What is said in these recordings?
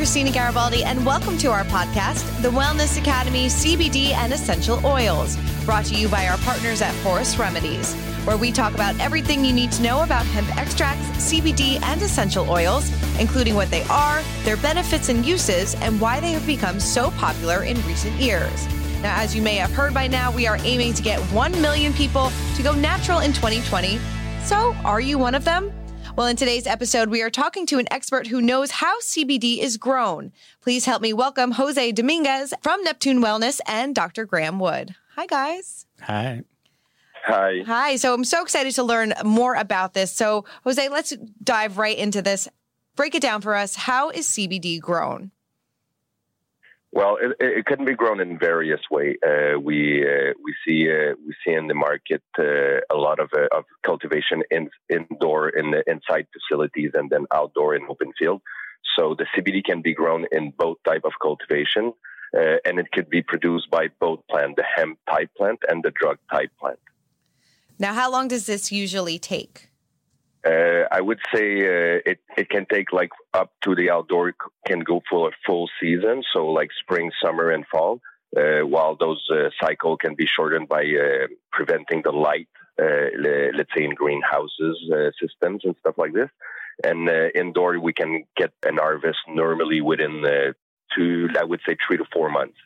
Christina Garibaldi, and welcome to our podcast, The Wellness Academy CBD and Essential Oils, brought to you by our partners at Forest Remedies where we talk about everything you need to know about hemp extracts, CBD, and essential oils, including what they are, their benefits and uses, and why they have become so popular in recent years. Now, as you may have heard by now, we are aiming to get 1 million people to go natural in 2020. So, are you one of them? Well, in today's episode, we are talking to an expert who knows how CBD is grown. Please help me welcome Jose Dominguez from Neptune Wellness and Dr. Graham Wood. Hi, guys. Hi. Hi. Hi. So I'm so excited to learn more about this. So, Jose, let's dive right into this. Break it down for us. How is CBD grown? Well, it, it can be grown in various ways. Uh, we uh, we see uh, we see in the market uh, a lot of uh, of cultivation in, indoor in the inside facilities and then outdoor in open field. So the CBD can be grown in both type of cultivation, uh, and it could be produced by both plant, the hemp type plant and the drug type plant. Now, how long does this usually take? Uh, I would say uh, it it can take like up to the outdoor can go for a full season, so like spring, summer, and fall. Uh, while those uh, cycle can be shortened by uh, preventing the light, uh, let's say in greenhouses systems and stuff like this. And indoor, we can get an harvest normally within two, I would say, three to four months.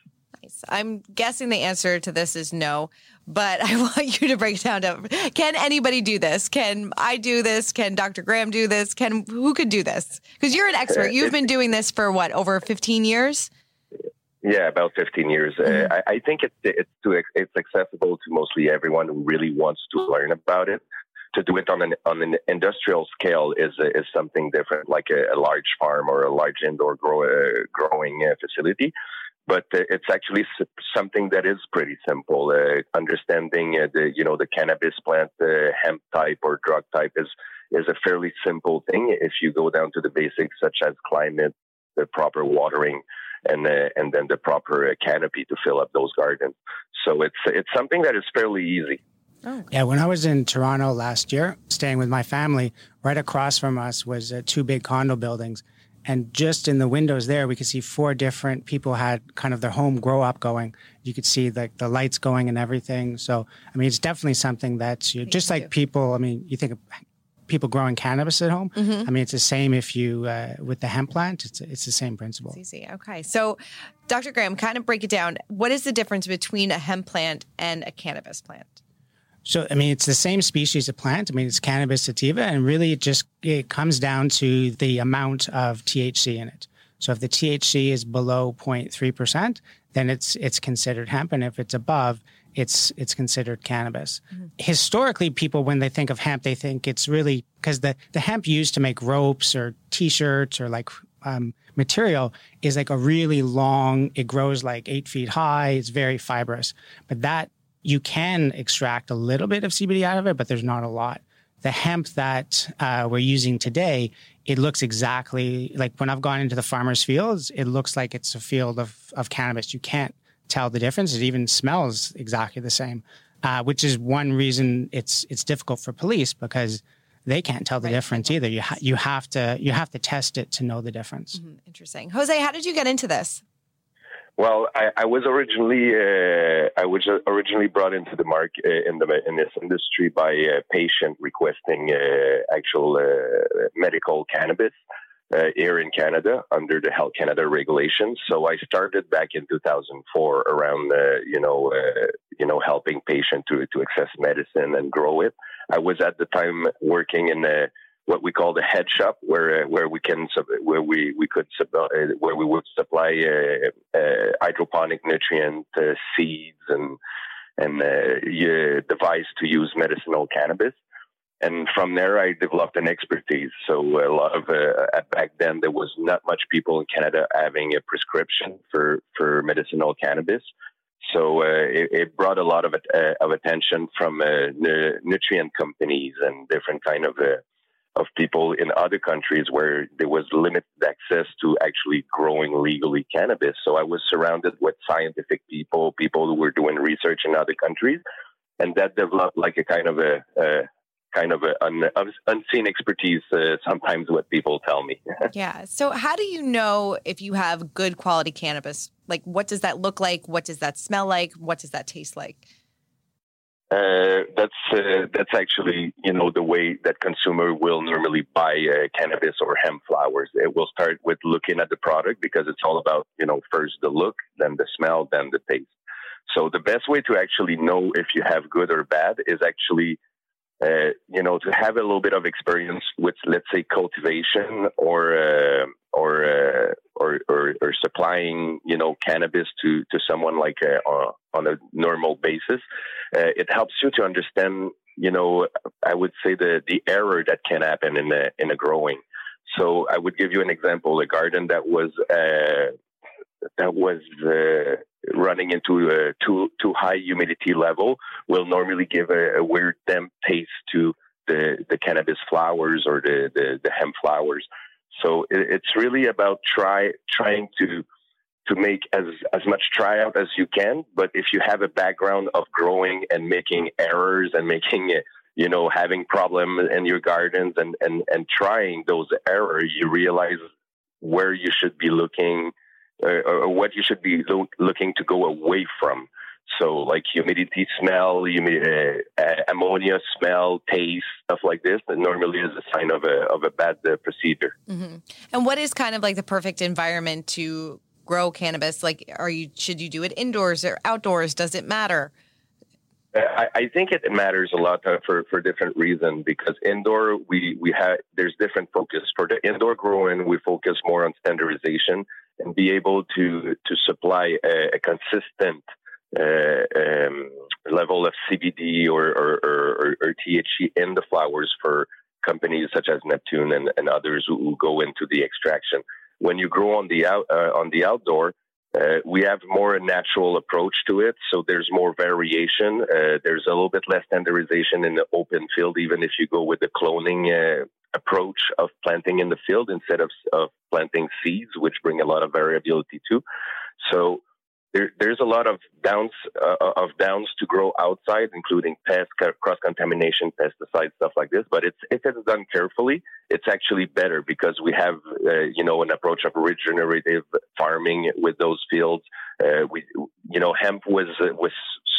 Nice. I'm guessing the answer to this is no, but I want you to break down to can anybody do this? Can I do this? Can Dr. Graham do this? Can who could do this? Because you're an expert. You've been doing this for what, over 15 years? Yeah, about 15 years. Uh, mm-hmm. Uh, I, I, think it, it's too, it's accessible to mostly everyone who really wants to learn about it. To do it on an on an industrial scale is is something different, like a, a large farm or a large indoor grow, uh, growing uh, facility but uh, it's actually something that is pretty simple. Uh, understanding uh, the you know the cannabis plant, the hemp type or drug type is is a fairly simple thing if you go down to the basics such as climate, the proper watering, and uh, and then the proper uh, canopy to fill up those gardens. So it's it's something that is fairly easy. Oh. Yeah, when I was in Toronto last year, staying with my family, right across from us was uh, two big condo buildings and just in the windows there, we could see four different people had kind of their home grow up going. You could see like the lights going and everything. So, I mean, it's definitely something that's just like people. I mean, you think of people growing cannabis at home. Mm-hmm. I mean, it's the same if you uh, with the hemp plant. It's it's the same principle. It's easy. Okay, so Dr. Graham, kind of break it down. What is the difference between a hemp plant and a cannabis plant? So, I mean, it's the same species of plant. I mean, it's cannabis sativa, and really it just it comes down to the amount of THC in it. So, if the THC is below 0.3%, then it's it's considered hemp, and if it's above, it's it's considered cannabis. Mm-hmm. Historically, people when they think of hemp, they think it's really because the the hemp used to make ropes or t-shirts or like um, material is like a really long. It grows like eight feet high. It's very fibrous, but that you can extract a little bit of CBD out of it, but there's not a lot. The hemp that uh, we're using today, it looks exactly like when I've gone into the farmer's fields, it looks like it's a field of, of cannabis. You can't tell the difference. It even smells exactly the same, uh, which is one reason it's it's difficult for police because they can't tell the right. difference either. You ha- you have to you have to test it to know the difference. Mm-hmm. Interesting, Jose. How did you get into this? Well, I, I was originally uh, I was originally brought into the market uh, in the in this industry by a patient requesting uh, actual uh, medical cannabis. uh, here in Canada under the Health Canada regulations. So I started back in 2004 around, you know, you know, helping patients to to access medicine and grow it. I was at the time working in a, what we call the head shop, where uh, where we can where we we could uh, where we would supply uh, hydroponic nutrient seeds and and device to use medicinal cannabis and from there I developed an expertise. So a lot of uh, back then there was not much people in Canada having a prescription for for medicinal cannabis. So uh, it, it, brought a lot of uh, of attention from uh, nutrient companies and different kind of uh, of people in other countries where there was limited access to actually growing legally cannabis. So I was surrounded with scientific people, people who were doing research in other countries, and that developed like a kind of a, a kind of an unseen expertise uh, sometimes what people tell me. yeah. So how do you know if you have good quality cannabis? Like what does that look like? What does that smell like? What does that taste like? Uh, that's uh, that's actually you know the way that consumer will normally buy uh, cannabis or hemp flowers. It will start with looking at the product because it's all about you know first the look, then the smell, then the taste. So the best way to actually know if you have good or bad is actually uh, you know, to have a little bit of experience with, let's say, cultivation or uh, or, or, or or supplying, you know, cannabis to to someone like uh, on a normal basis, uh, it helps you to understand, you know, I would say the the error that can happen in a in a growing. So I would give you an example: a garden that was that was uh, running into a too too high humidity level will normally give a, a weird damp taste to the the cannabis flowers or the the, the hemp flowers. So it, it's really about try trying to to make as as much tryout as you can. But if you have a background of growing and making errors and making it, you know, having problems in your gardens and and and trying those errors, you realize where you should be looking uh, or, or what you should be lo- looking to go away from. So, like humidity smell, humi- uh, uh, ammonia smell, taste, stuff like this, that normally is a sign of a of a bad uh, procedure. Mm-hmm. And what is kind of like the perfect environment to grow cannabis? Like, are you should you do it indoors or outdoors? Does it matter? I, I think it matters a lot uh, for, for different reasons because indoor we we have there's different focus for the indoor growing we focus more on standardization and be able to to supply a, a consistent uh, um, level of CBD or, or, or, or, THC in the flowers for companies such as Neptune and, and others who, who, go into the extraction. When you grow on the out uh, on the outdoor, uh, we have more a natural approach to it, so there's more variation. Uh, there's a little bit less standardization in the open field, even if you go with the cloning uh, approach of planting in the field instead of, of planting seeds, which bring a lot of variability too. So there, there's a lot of downs uh, of downs to grow outside, including pest cross contamination, pesticides, stuff like this. But it's if it's done carefully, it's actually better because we have uh, you know an approach of regenerative farming with those fields. Uh, we you know hemp was was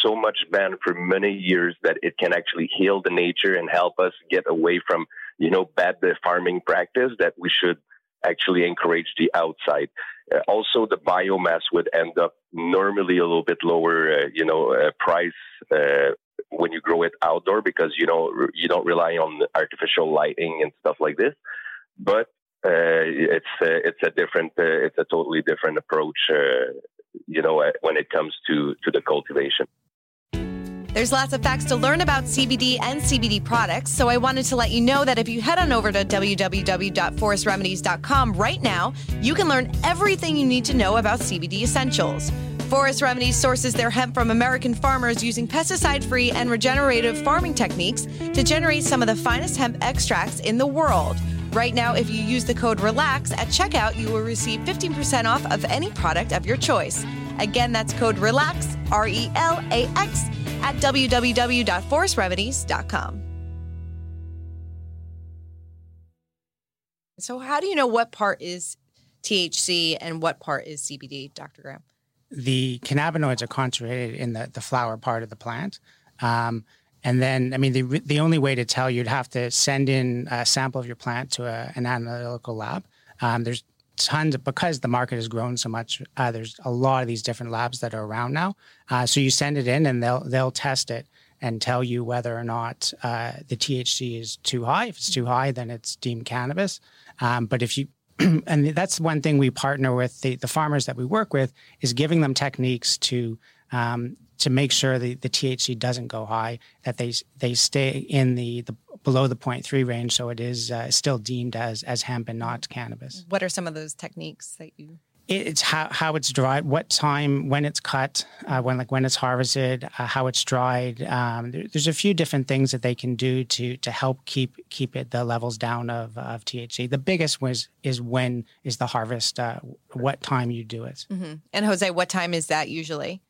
so much banned for many years that it can actually heal the nature and help us get away from you know bad farming practice that we should actually encourage the outside. Uh, also, the biomass would end up normally a little bit lower, uh, you know, uh, price uh, when you grow it outdoor because you know you don't rely on artificial lighting and stuff like this. But it's it's a different, it's a totally different approach, you know, when it comes to to the cultivation. There's lots of facts to learn about CBD and CBD products, so I wanted to let you know that if you head on over to www.forestremedies.com right now, you can learn everything you need to know about CBD essentials. Forest Remedies sources their hemp from American farmers using pesticide free and regenerative farming techniques to generate some of the finest hemp extracts in the world. Right now, if you use the code RELAX at checkout, you will receive 15% off of any product of your choice. Again, that's code RELAX, R E L A X at www.forestremedies.com. So, how do you know what part is THC and what part is CBD, Dr. Graham? The cannabinoids are concentrated in the, the flower part of the plant. Um, and then, I mean, the, the only way to tell you'd have to send in a sample of your plant to a, an analytical lab Um, there's tons of, because the market has grown so much. Uh, there's a lot of these different labs that are around now. Uh, so you send it in, and they'll they'll test it and tell you whether or not uh, the THC is too high. If it's too high, then it's deemed cannabis. Um, but if you and that's one thing we partner with the, the farmers that we work with is giving them techniques to um, to make sure the, the THC doesn't go high, that they they stay in the, the below the 0.3 range, so it is uh, still deemed as as hemp and not cannabis. What are some of those techniques that you? It's how, how it's dried, what time, when it's cut, uh, when like when it's harvested, uh, how it's dried. Um, there, there's a few different things that they can do to to help keep keep it the levels down of of THC. The biggest was is when is the harvest, uh, what time you do it. Mm-hmm. And Jose, what time is that usually?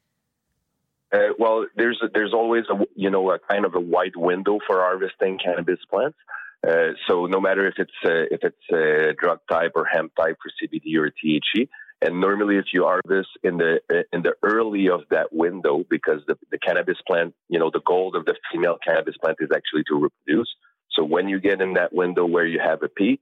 Uh, well, there's a, there's always a you know a kind of a wide window for harvesting cannabis plants. Uh, so no matter if it's uh, if it's a drug type or hemp type for CBD or THC, and normally if you harvest in the uh, in the early of that window, because the, the cannabis plant, you know, the goal of the female cannabis plant is actually to reproduce. So when you get in that window where you have a peak,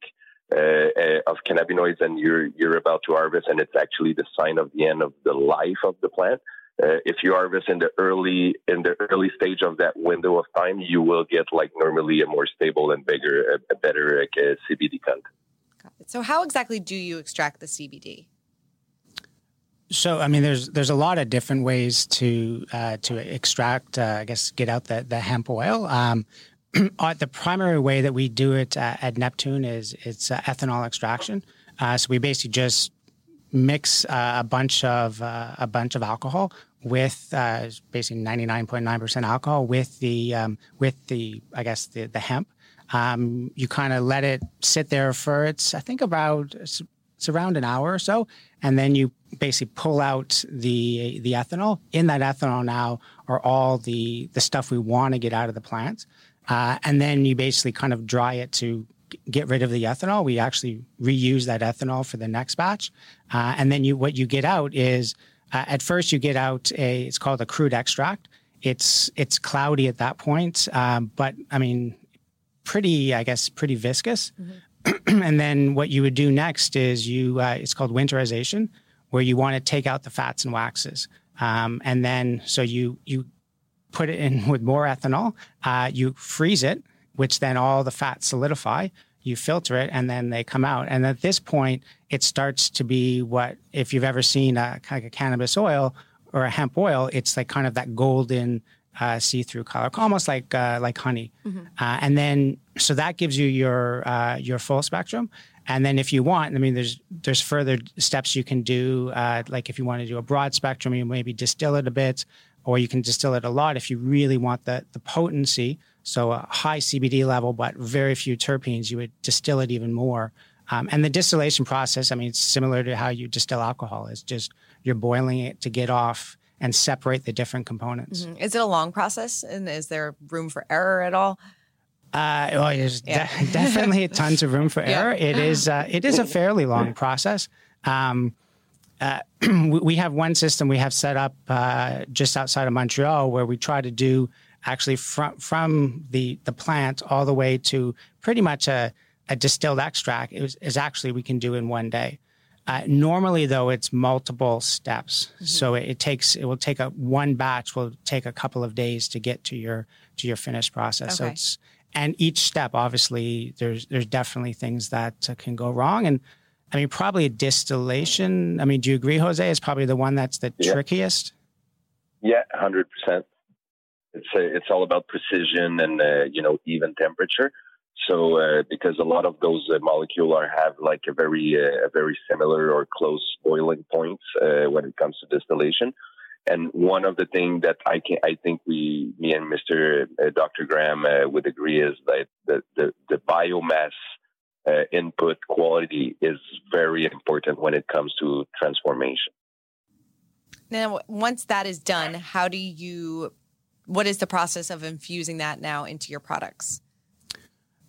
uh, of cannabinoids and you're you're about to harvest, and it's actually the sign of the end of the life of the plant. Uh, if you harvest in the early in the early stage of that window of time, you will get like normally a more stable and bigger, a, a better like, uh, CBD content. So, how exactly do you extract the CBD? So, I mean, there's there's a lot of different ways to uh, to extract, uh, I guess, get out the the hemp oil. Um, uh, the primary way that we do it uh, at Neptune is it's ethanol extraction. so we basically just mix uh, a bunch of uh, a bunch of alcohol with uh, basically 99.9% alcohol with the um, with the I guess the the hemp. Um, you kind of let it sit there for it's I think about it's, around an hour or so, and then you basically pull out the the ethanol. In that ethanol now are all the the stuff we want to get out of the plant, uh, and then you basically kind of dry it to get rid of the ethanol. We actually reuse that ethanol for the next batch, uh, and then you what you get out is uh, at first you get out a it's called a crude extract. It's it's cloudy at that point, um, but I mean, pretty I guess pretty viscous. Mm-hmm. and then what you would do next is you uh, it's called winterization, where you want to take out the fats and waxes, um, and then so you you put it in with more ethanol. Uh, you freeze it which then all the fats solidify. You filter it and then they come out. And at this point, it starts to be what, if you've ever seen a, like a cannabis oil or a hemp oil, it's like kind of that golden uh, see-through color, almost like uh, like honey. Mm-hmm. Uh, and then, so that gives you your uh, your full spectrum. And then, if you want, I mean, there's there's further steps you can do. Uh, like if you want to do a broad spectrum, you maybe distill it a bit, or you can distill it a lot if you really want the the potency. So a high CBD level, but very few terpenes, you would distill it even more. Um, and the distillation process, I mean, it's similar to how you distill alcohol. It's just you're boiling it to get off and separate the different components. Mm-hmm. Is it a long process? And is there room for error at all? Uh, well, there's yeah. de- definitely tons of room for error. Yeah. It is uh, it is a fairly long process. Um, uh, we have one system we have set up uh, just outside of Montreal where we try to do actually from from the the plant all the way to pretty much a, a distilled extract is, is actually we can do in one day. Uh, normally, though, it's multiple steps. Mm-hmm. So it, it, takes it will take a one batch will take a couple of days to get to your to your finished process. Okay. So it's and each step, obviously, there's there's definitely things that uh, can go wrong. And I mean, probably a distillation. I mean, do you agree, Jose? Is probably the one that's the yeah. trickiest. Yeah, hundred percent it's uh, it's all about precision and uh, you know even temperature. So uh, because a lot of those uh, molecules have like a very uh, a very similar or close boiling points uh, when it comes to distillation. And one of the things that I can I think we me and Mr. Dr. Graham would agree is that the the, the biomass input quality is very important when it comes to transformation. Now, once that is done, how do you what is the process of infusing that now into your products?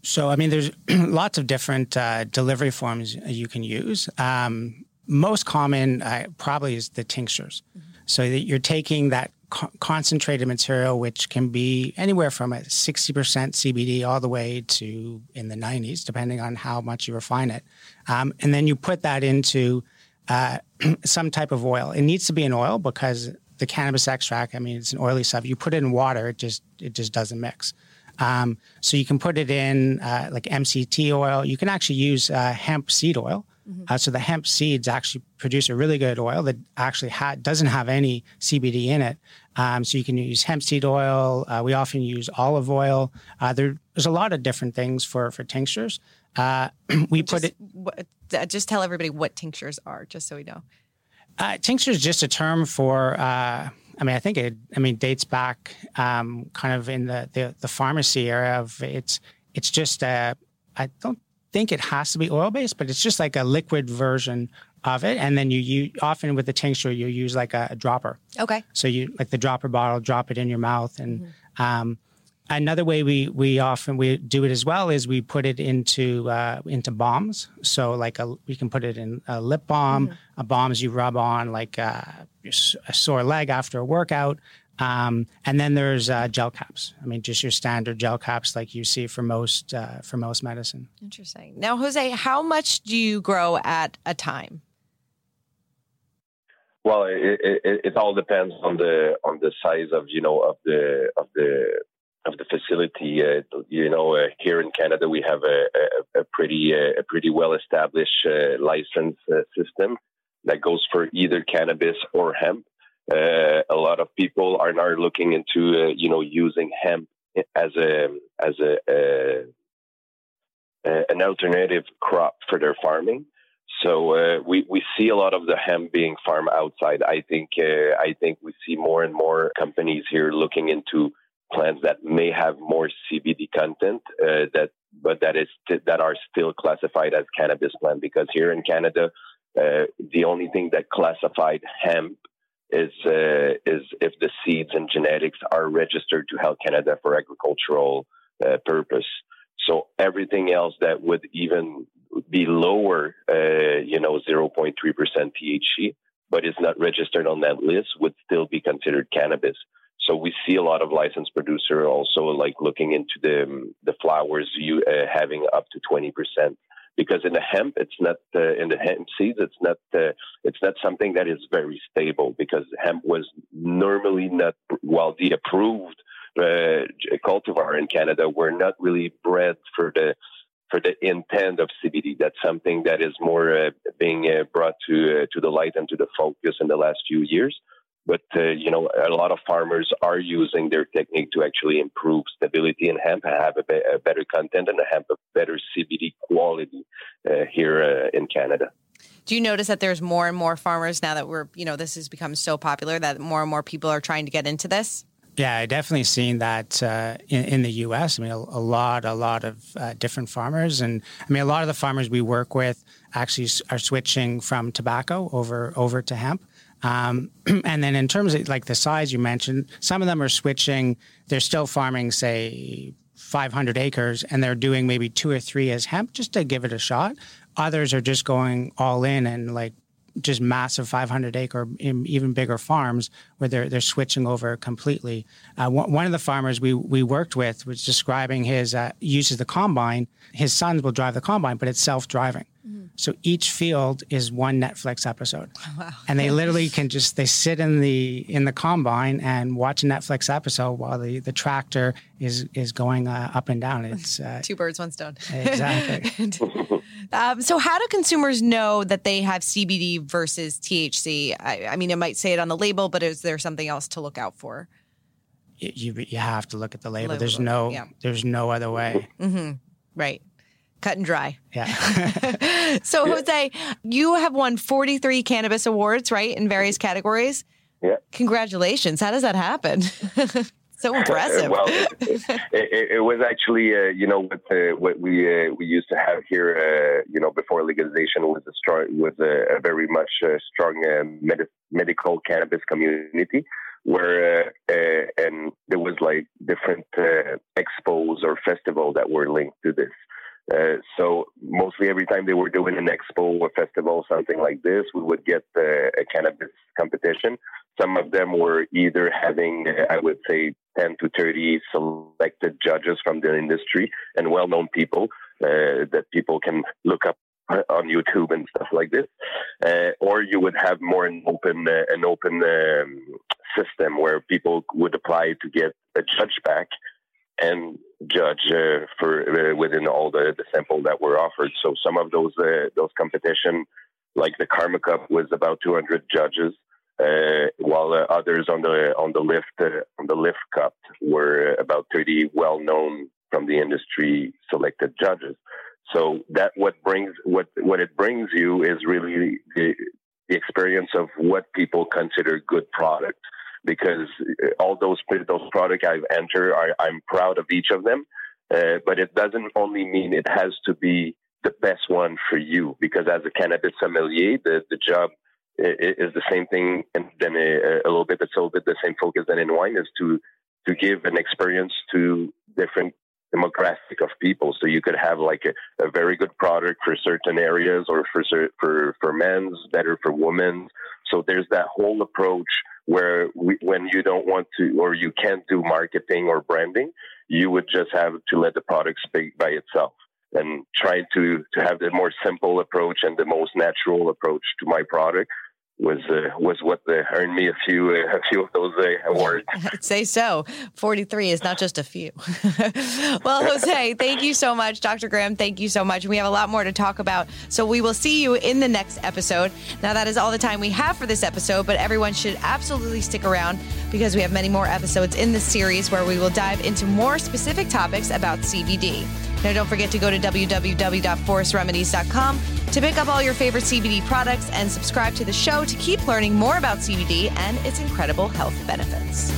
So, I mean, there's lots of different uh, delivery forms you can use. Um, most common uh, probably is the tinctures. Mm-hmm. So that you're taking that co- concentrated material, which can be anywhere from a 60% CBD all the way to in the 90s, depending on how much you refine it. Um, and then you put that into uh, some type of oil. It needs to be an oil because the cannabis extract, I mean, it's an oily stuff. You put it in water, it just it just doesn't mix. Um, so you can put it in uh, like MCT oil. You can actually use uh, hemp seed oil. Mm-hmm. Uh, so the hemp seeds actually produce a really good oil that actually ha- doesn't have any CBD in it. Um, so you can use hemp seed oil. Uh, we often use olive oil. Uh, there, there's a lot of different things for for tinctures. Uh, we just, put it. What, just tell everybody what tinctures are, just so we know. Tincture is just a term for I mean, I think it. I mean, dates back um, kind of in the, the, the pharmacy era of it's. It's just a. I don't think it has to be oil based, but it's just like a liquid version of it. And then you, you often with the tincture you use like a, a dropper. Okay. So you like the dropper bottle, drop it in your mouth, and mm-hmm. um, Another way we we often we do it as well is we put it into uh, into balms. So like a, we can put it in a lip balm, mm-hmm. a balms you rub on like uh, a sore leg after a workout. Um, and then there's uh, gel caps. I mean, just your standard gel caps like you see for most uh, for most medicine. Interesting. Now, Jose, how much do you grow at a time? Well, it, it, it all depends on the on the size of you know of the of the of the facility. Uh, you know, uh, here in Canada, we have a, a, a pretty uh, a pretty well established uh, license uh, system that goes for either cannabis or hemp. Uh, a lot of people are now looking into you know using hemp as a as a, an alternative crop for their farming. So we we see a lot of the hemp being farmed outside. I think I think we see more and more companies here looking into plants that may have more CBD content uh, that but that is that are still classified as cannabis plant because here in Canada uh, the only thing that classified hemp is uh, is if the seeds and genetics are registered to Health Canada for agricultural uh, purpose. So everything else that would even be lower, uh, you know, 0.3% THC, but is not registered on that list, would still be considered cannabis. So we see a lot of licensed producer also like looking into the the flowers you uh, having up to twenty percent because in the hemp it's not uh, in the hemp seeds it's not uh, it's not something that is very stable because hemp was normally not well the approved uh, cultivar in Canada were not really bred for the for the intent of CBD. That's something that is more uh, being uh, brought to uh, to the light and to the focus in the last few years. But uh, you know, a lot of farmers are using their technique to actually improve stability in hemp, have a, be- a better content, and have a better CBD quality uh, here uh, in Canada. Do you notice that there's more and more farmers now that we're, you know, this has become so popular that more and more people are trying to get into this? Yeah, I definitely seen that uh, in, in, the U.S. I mean, a, a lot, a lot of uh, different farmers, and I mean, a lot of the farmers we work with actually are switching from tobacco over over to hemp. Um, and then in terms of like the size you mentioned, some of them are switching. They're still farming, say, 500 acres, and they're doing maybe two or three as hemp just to give it a shot. Others are just going all in and like just massive 500 acre, even bigger farms where they're they're switching over completely. Uh, one of the farmers we we worked with was describing his uh, uses the combine. His sons will drive the combine, but it's self driving. Mm-hmm. So each field is one Netflix episode, wow. and they literally can just they sit in the in the combine and watch a Netflix episode while the, the tractor is is going uh, up and down. It's uh, two birds, one stone. Exactly. um, so, how do consumers know that they have CBD versus THC? I, I mean, it might say it on the label, but is there something else to look out for? You you have to look at the label. label there's no yeah. there's no other way. Mm-hmm. Right cut and dry. Yeah. so, Jose, you have won 43 cannabis awards, right, in various categories. Yeah. Congratulations. How does that happen? so impressive. well, it, it, it, was actually, uh, you know, what, uh, what we uh, we used to have here, uh, you know, before legalization was a strong, was a, a very much uh, strong uh, med- medical cannabis community where and there was like different expos or festivals that were linked to this. Uh, so mostly every time they were doing an expo, or festival, something like this, we would get uh, a cannabis competition. Some of them were either having, uh, I would say, 10 to 30 selected judges from the industry and well-known people uh, that people can look up on YouTube and stuff like this, uh, or you would have more an open uh, an open um, system where people would apply to get a judge back and judge uh, for uh, within all the, the sample that were offered. So some of those uh, those competition, like the Karma Cup, was about 200 judges, uh, while others on the on the lift on the lift cup were about 30 well known from the industry selected judges. So that what brings what what it brings you is really the, the experience of what people consider good product. Because all those those products I've entered, I, am proud of each of them. Uh, but it doesn't only mean it has to be the best one for you. Because as a cannabis sommelier, the the job is the same thing, and then a, a little bit, it's a little bit the same focus than in wine is to to give an experience to different demographic of people. So you could have like a, a very good product for certain areas or for for for men's, better for women So there's that whole approach where we, when you don't want to or you can't do marketing or branding, you would just have to let the product speak by itself. And try to to have the more simple approach and the most natural approach to my product was uh, was what the, earned me a few uh, a few of those uh, awards. I'd say so. Forty three is not just a few. well, Jose, thank you so much, Dr. Graham. Thank you so much. We have a lot more to talk about, so we will see you in the next episode. Now, that is all the time we have for this episode, but everyone should absolutely stick around because we have many more episodes in this series where we will dive into more specific topics about CBD. Now, don't forget to go to www.forestremedies.com to pick up all your favorite CBD products and subscribe to the show to keep learning more about CBD and its incredible health benefits.